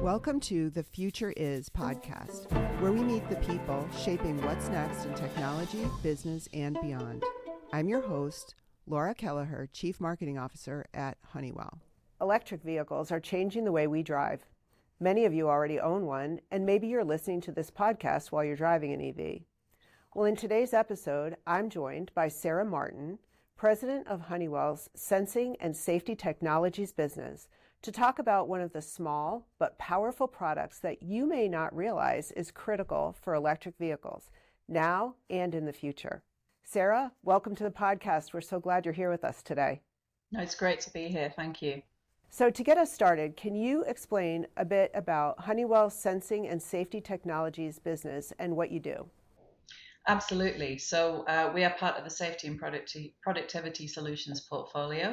Welcome to the Future Is podcast, where we meet the people shaping what's next in technology, business, and beyond. I'm your host, Laura Kelleher, Chief Marketing Officer at Honeywell. Electric vehicles are changing the way we drive. Many of you already own one, and maybe you're listening to this podcast while you're driving an EV. Well, in today's episode, I'm joined by Sarah Martin, President of Honeywell's Sensing and Safety Technologies business, to talk about one of the small but powerful products that you may not realize is critical for electric vehicles now and in the future. Sarah, welcome to the podcast. We're so glad you're here with us today. No, it's great to be here. Thank you. So, to get us started, can you explain a bit about Honeywell's Sensing and Safety Technologies business and what you do? Absolutely. So, uh, we are part of the Safety and Productivity Solutions portfolio,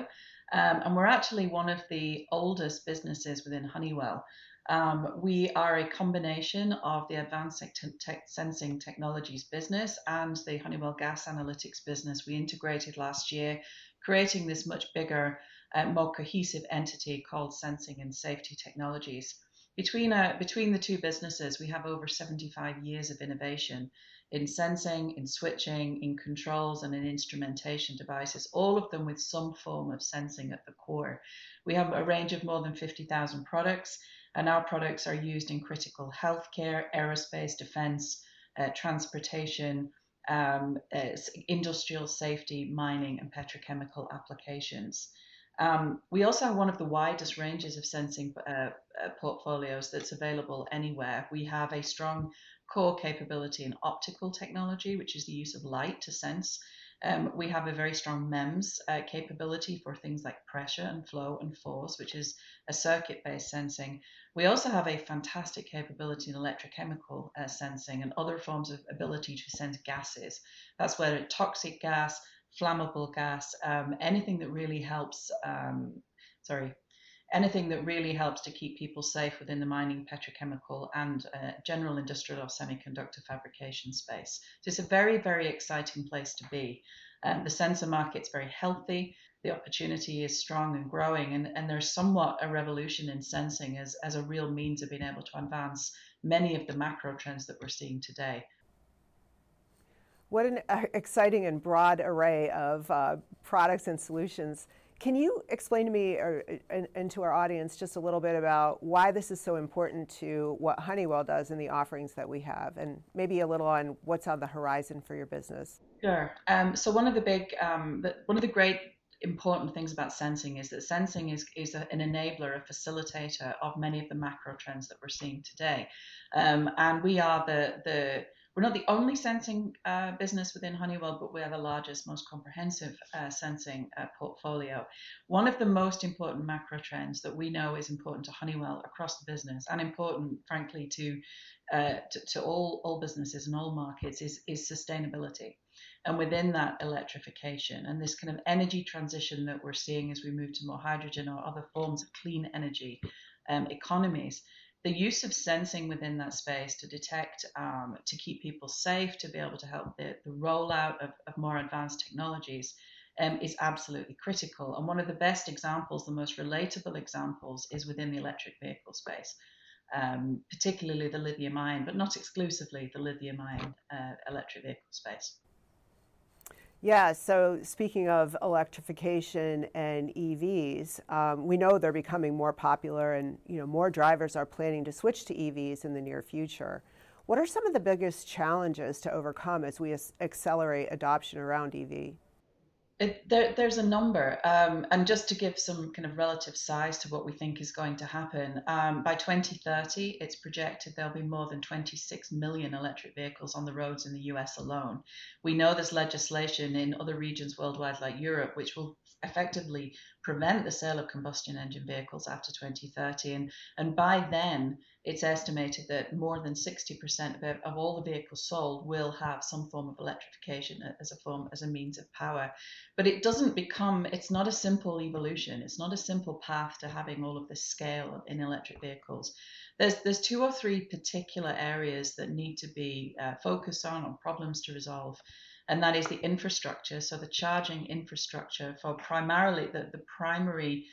um, and we're actually one of the oldest businesses within Honeywell. Um, we are a combination of the Advanced te- Sensing Technologies business and the Honeywell Gas Analytics business we integrated last year, creating this much bigger uh, more cohesive entity called Sensing and Safety Technologies. Between, uh, between the two businesses, we have over 75 years of innovation in sensing, in switching, in controls, and in instrumentation devices, all of them with some form of sensing at the core. We have a range of more than 50,000 products, and our products are used in critical healthcare, aerospace, defense, uh, transportation, um, uh, industrial safety, mining, and petrochemical applications. Um, we also have one of the widest ranges of sensing uh, uh, portfolios that's available anywhere. We have a strong core capability in optical technology, which is the use of light to sense. Um, we have a very strong MEMS uh, capability for things like pressure and flow and force, which is a circuit based sensing. We also have a fantastic capability in electrochemical uh, sensing and other forms of ability to sense gases. That's where toxic gas, flammable gas, um, anything that really helps, um, sorry, anything that really helps to keep people safe within the mining, petrochemical, and uh, general industrial or semiconductor fabrication space. So it's a very, very exciting place to be. Um, the sensor market's very healthy. The opportunity is strong and growing, and, and there's somewhat a revolution in sensing as, as a real means of being able to advance many of the macro trends that we're seeing today. What an uh, exciting and broad array of uh, products and solutions. Can you explain to me or, and, and, to our audience just a little bit about why this is so important to what Honeywell does and the offerings that we have, and maybe a little on what's on the horizon for your business? Sure. Um, so one of the big, um, one of the great important things about sensing is that sensing is, is a, an enabler, a facilitator of many of the macro trends that we're seeing today. Um, and we are the, the we're not the only sensing uh, business within Honeywell, but we are the largest, most comprehensive uh, sensing uh, portfolio. One of the most important macro trends that we know is important to Honeywell across the business and important, frankly, to uh, to, to, all all businesses and all markets is is sustainability. And within that, electrification and this kind of energy transition that we're seeing as we move to more hydrogen or other forms of clean energy um, economies the use of sensing within that space to detect, um, to keep people safe, to be able to help the, the rollout of, of more advanced technologies um, is absolutely critical. And one of the best examples, the most relatable examples, is within the electric vehicle space, um, particularly the lithium ion, but not exclusively the lithium ion uh, electric vehicle space. Yeah, so speaking of electrification and EVs, um, we know they're becoming more popular and you know more drivers are planning to switch to EVs in the near future. What are some of the biggest challenges to overcome as we accelerate adoption around EV? It, there, there's a number, um, and just to give some kind of relative size to what we think is going to happen, um, by 2030, it's projected there'll be more than 26 million electric vehicles on the roads in the US alone. We know there's legislation in other regions worldwide, like Europe, which will effectively prevent the sale of combustion engine vehicles after 2030. And, and by then, it's estimated that more than 60% of, of all the vehicles sold will have some form of electrification as a form, as a means of power. But it doesn't become, it's not a simple evolution. It's not a simple path to having all of this scale in electric vehicles. There's, there's two or three particular areas that need to be uh, focused on or problems to resolve. and that is the infrastructure. So the charging infrastructure for primarily the, the primary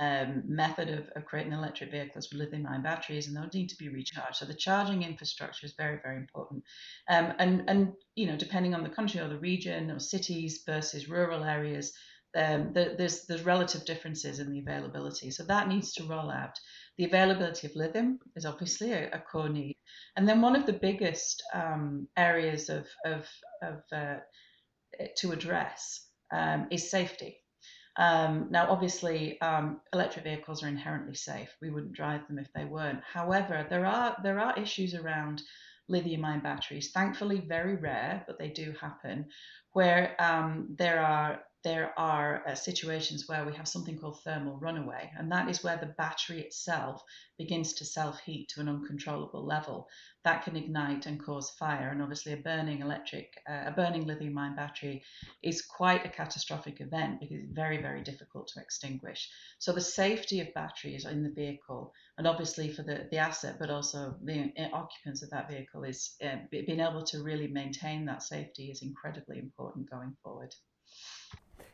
um, method of, of, creating electric vehicles with lithium ion batteries, and they'll need to be recharged. So the charging infrastructure is very, very important. Um, and and you know, depending on the country or the region or cities versus rural areas, um, the, there's there's relative differences in the availability. So that needs to roll out. The availability of lithium is obviously a, a core need, and then one of the biggest um, areas of of, of uh, to address um, is safety. Um, now, obviously, um, electric vehicles are inherently safe. We wouldn't drive them if they weren't. However, there are there are issues around lithium-ion batteries. Thankfully, very rare, but they do happen, where um, there are there are uh, situations where we have something called thermal runaway, and that is where the battery itself begins to self heat to an uncontrollable level. That can ignite and cause fire, and obviously, a burning electric, uh, a burning lithium ion battery is quite a catastrophic event because it's very, very difficult to extinguish. So, the safety of batteries in the vehicle, and obviously for the, the asset, but also the uh, occupants of that vehicle, is uh, being able to really maintain that safety is incredibly important going forward.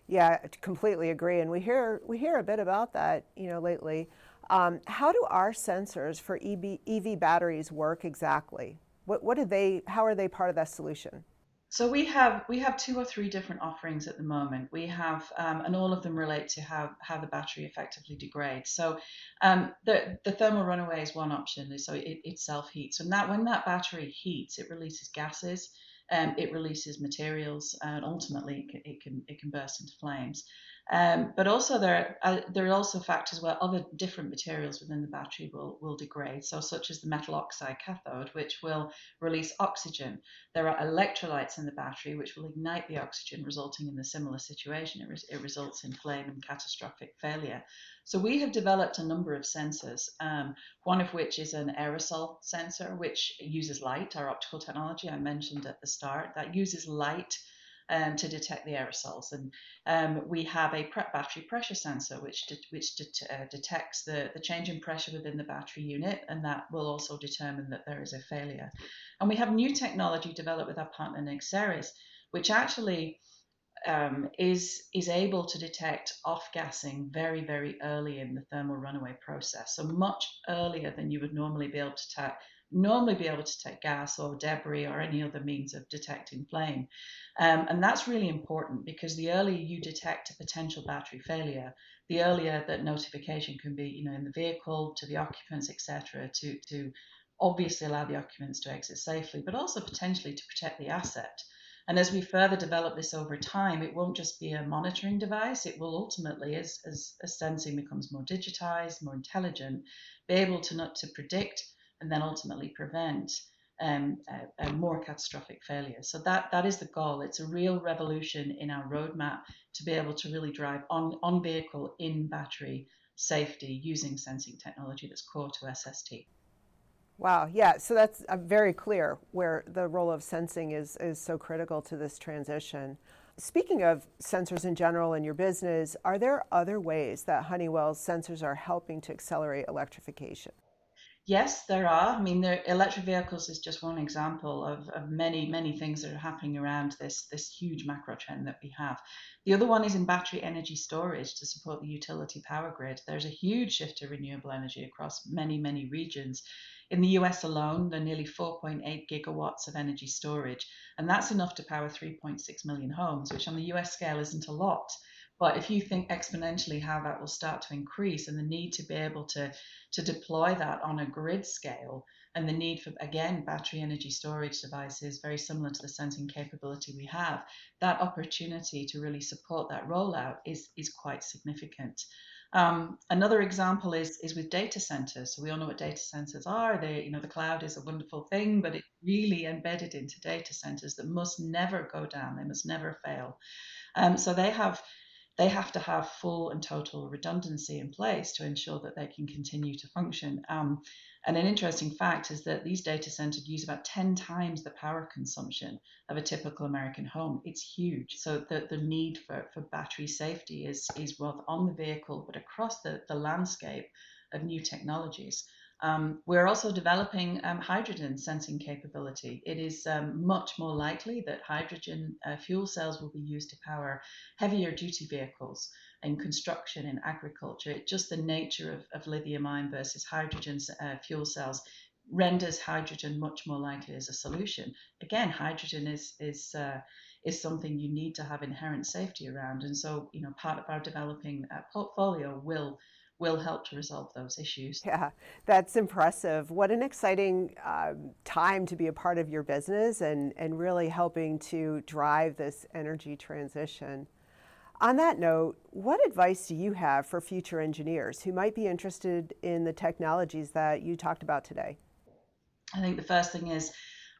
Yeah, I completely agree. And we hear we hear a bit about that, you know, lately. Um, how do our sensors for EV, EV batteries work exactly? What what do they? How are they part of that solution? So we have we have two or three different offerings at the moment. We have, um, and all of them relate to how how the battery effectively degrades. So um, the the thermal runaway is one option. So it, it self heats, and that when that battery heats, it releases gases um, it releases materials and ultimately it can it can burst into flames. Um, but also there are, uh, there are also factors where other different materials within the battery will, will degrade. So such as the metal oxide cathode, which will release oxygen. There are electrolytes in the battery which will ignite the oxygen, resulting in a similar situation. It, it results in flame and catastrophic failure. So we have developed a number of sensors, um, one of which is an aerosol sensor, which uses light, our optical technology I mentioned at the start, that uses light um, to detect the aerosols. And um, we have a pre- battery pressure sensor, which de- which de- uh, detects the, the change in pressure within the battery unit, and that will also determine that there is a failure. And we have new technology developed with our partner Nexceris, which actually um, is is able to detect off gassing very very early in the thermal runaway process, so much earlier than you would normally be able to detect normally be able to detect gas or debris or any other means of detecting flame. Um, and that's really important because the earlier you detect a potential battery failure, the earlier that notification can be, you know, in the vehicle to the occupants, etc., to to obviously allow the occupants to exit safely, but also potentially to protect the asset. And as we further develop this over time, it won't just be a monitoring device. It will ultimately, as, as, as sensing becomes more digitized, more intelligent, be able to not to predict and then ultimately prevent um, more catastrophic failure. So that that is the goal. It's a real revolution in our roadmap to be able to really drive on on vehicle in battery safety using sensing technology that's core to SST. Wow, yeah, so that's uh, very clear where the role of sensing is, is so critical to this transition. Speaking of sensors in general in your business, are there other ways that Honeywell's sensors are helping to accelerate electrification? Yes, there are. I mean, electric vehicles is just one example of, of many, many things that are happening around this, this huge macro trend that we have. The other one is in battery energy storage to support the utility power grid. There's a huge shift to renewable energy across many, many regions. In the US alone, there are nearly 4.8 gigawatts of energy storage, and that's enough to power 3.6 million homes, which on the US scale isn't a lot. But if you think exponentially how that will start to increase and the need to be able to, to deploy that on a grid scale and the need for, again, battery energy storage devices, very similar to the sensing capability we have, that opportunity to really support that rollout is, is quite significant. Um, another example is is with data centers. So we all know what data centers are. They, you know, the cloud is a wonderful thing, but it's really embedded into data centers that must never go down. They must never fail. Um, so they have they have to have full and total redundancy in place to ensure that they can continue to function. Um, and an interesting fact is that these data centers use about 10 times the power consumption of a typical American home. It's huge. So the, the need for, for battery safety is, is both on the vehicle but across the, the landscape of new technologies. Um, we're also developing um, hydrogen sensing capability. It is um, much more likely that hydrogen uh, fuel cells will be used to power heavier duty vehicles in construction, in agriculture. It, just the nature of, of lithium ion versus hydrogen uh, fuel cells renders hydrogen much more likely as a solution. Again, hydrogen is is uh, is something you need to have inherent safety around, and so you know part of our developing uh, portfolio will will help to resolve those issues. Yeah, that's impressive. What an exciting um, time to be a part of your business and, and really helping to drive this energy transition. On that note, what advice do you have for future engineers who might be interested in the technologies that you talked about today? I think the first thing is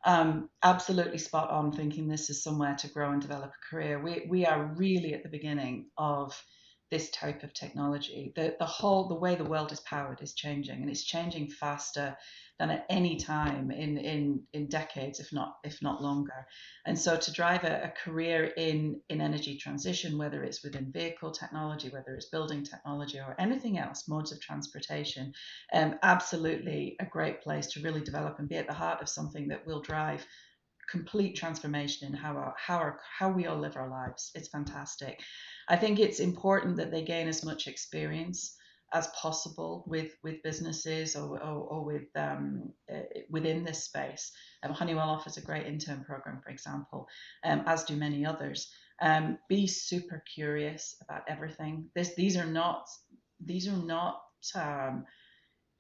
um, absolutely spot on thinking this is somewhere to grow and develop a career. We, we are really at the beginning of this type of technology. The, the whole, the way the world is powered is changing and it's changing faster than at any time in, in, in decades, if not, if not longer. And so to drive a, a career in, in energy transition, whether it's within vehicle technology, whether it's building technology or anything else, modes of transportation, um, absolutely a great place to really develop and be at the heart of something that will drive complete transformation in how our, how our, how we all live our lives. It's fantastic. I think it's important that they gain as much experience as possible with with businesses or, or, or with um, uh, within this space. Um, Honeywell offers a great intern program, for example, um, as do many others. Um, be super curious about everything. This these are not these are not um,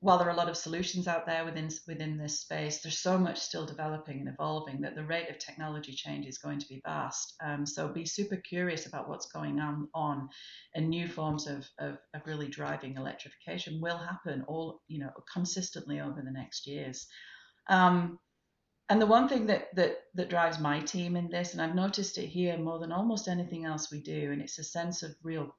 while there are a lot of solutions out there within within this space, there's so much still developing and evolving that the rate of technology change is going to be vast. Um, so be super curious about what's going on, on and new forms of, of, of, really driving electrification will happen all you know consistently over the next years. Um, and the one thing that, that that drives my team in this, and I've noticed it here more than almost anything else we do, and it's a sense of real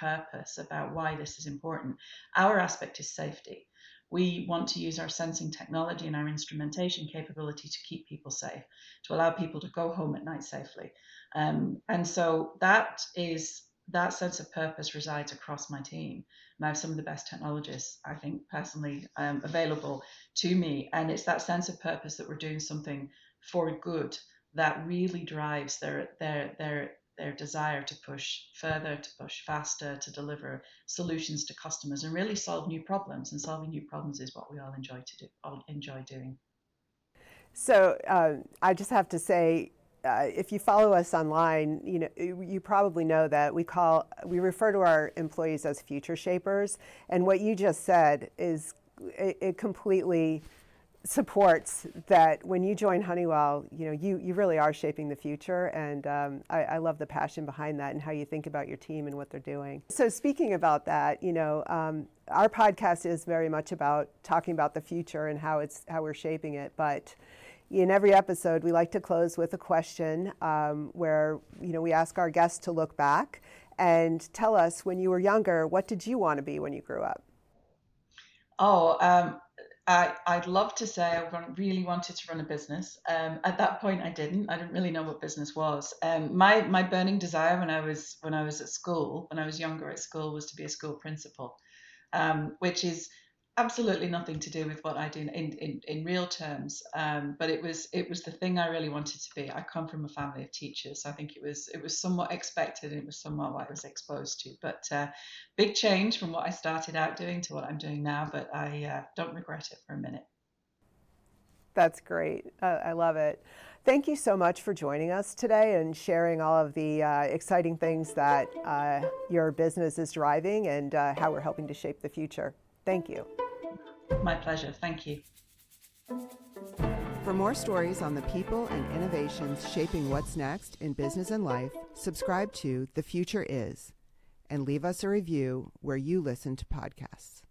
purpose about why this is important. Our aspect is safety we want to use our sensing technology and our instrumentation capability to keep people safe, to allow people to go home at night safely. Um, and so that is that sense of purpose resides across my team. And I have some of the best technologists, I think, personally um, available to me. And it's that sense of purpose that we're doing something for good that really drives their their their their desire to push further, to push faster, to deliver solutions to customers and really solve new problems. And solving new problems is what we all enjoy to do, all enjoy doing. So uh, I just have to say, uh, if you follow us online, you know you probably know that we call we refer to our employees as future shapers, and what you just said is it, it completely supports that when you join Honeywell, you know, you, you really are shaping the future. And um, I, I, love the passion behind that and how you think about your team and what they're doing. So speaking about that, you know, um, our podcast is very much about talking about the future and how it's how we're shaping it. But in every episode, we like to close with a question um, where you know we ask our guests to look back and tell us when you were younger, what did you want to be when you grew up? Oh, um, I, I'd love to say I really wanted to run a business. Um, at that point, I didn't. I didn't really know what business was. Um, my my burning desire when I was when I was at school, when I was younger at school, was to be a school principal, um, which is absolutely nothing to do with what I do in, in, in real terms. Um, but it was it was the thing I really wanted to be. I come from a family of teachers, so I think it was it was somewhat expected. It was somewhat what I was exposed to. But uh, big change from what I started out doing to what I'm doing now. But I uh, don't regret it for a minute. That's great. Uh, I love it. Thank you so much for joining us today and sharing all of the uh, exciting things that uh, your business is driving and uh, how we're helping to shape the future. Thank you. My pleasure. Thank you. For more stories on the people and innovations shaping what's next in business and life, subscribe to The Future Is and leave us a review where you listen to podcasts.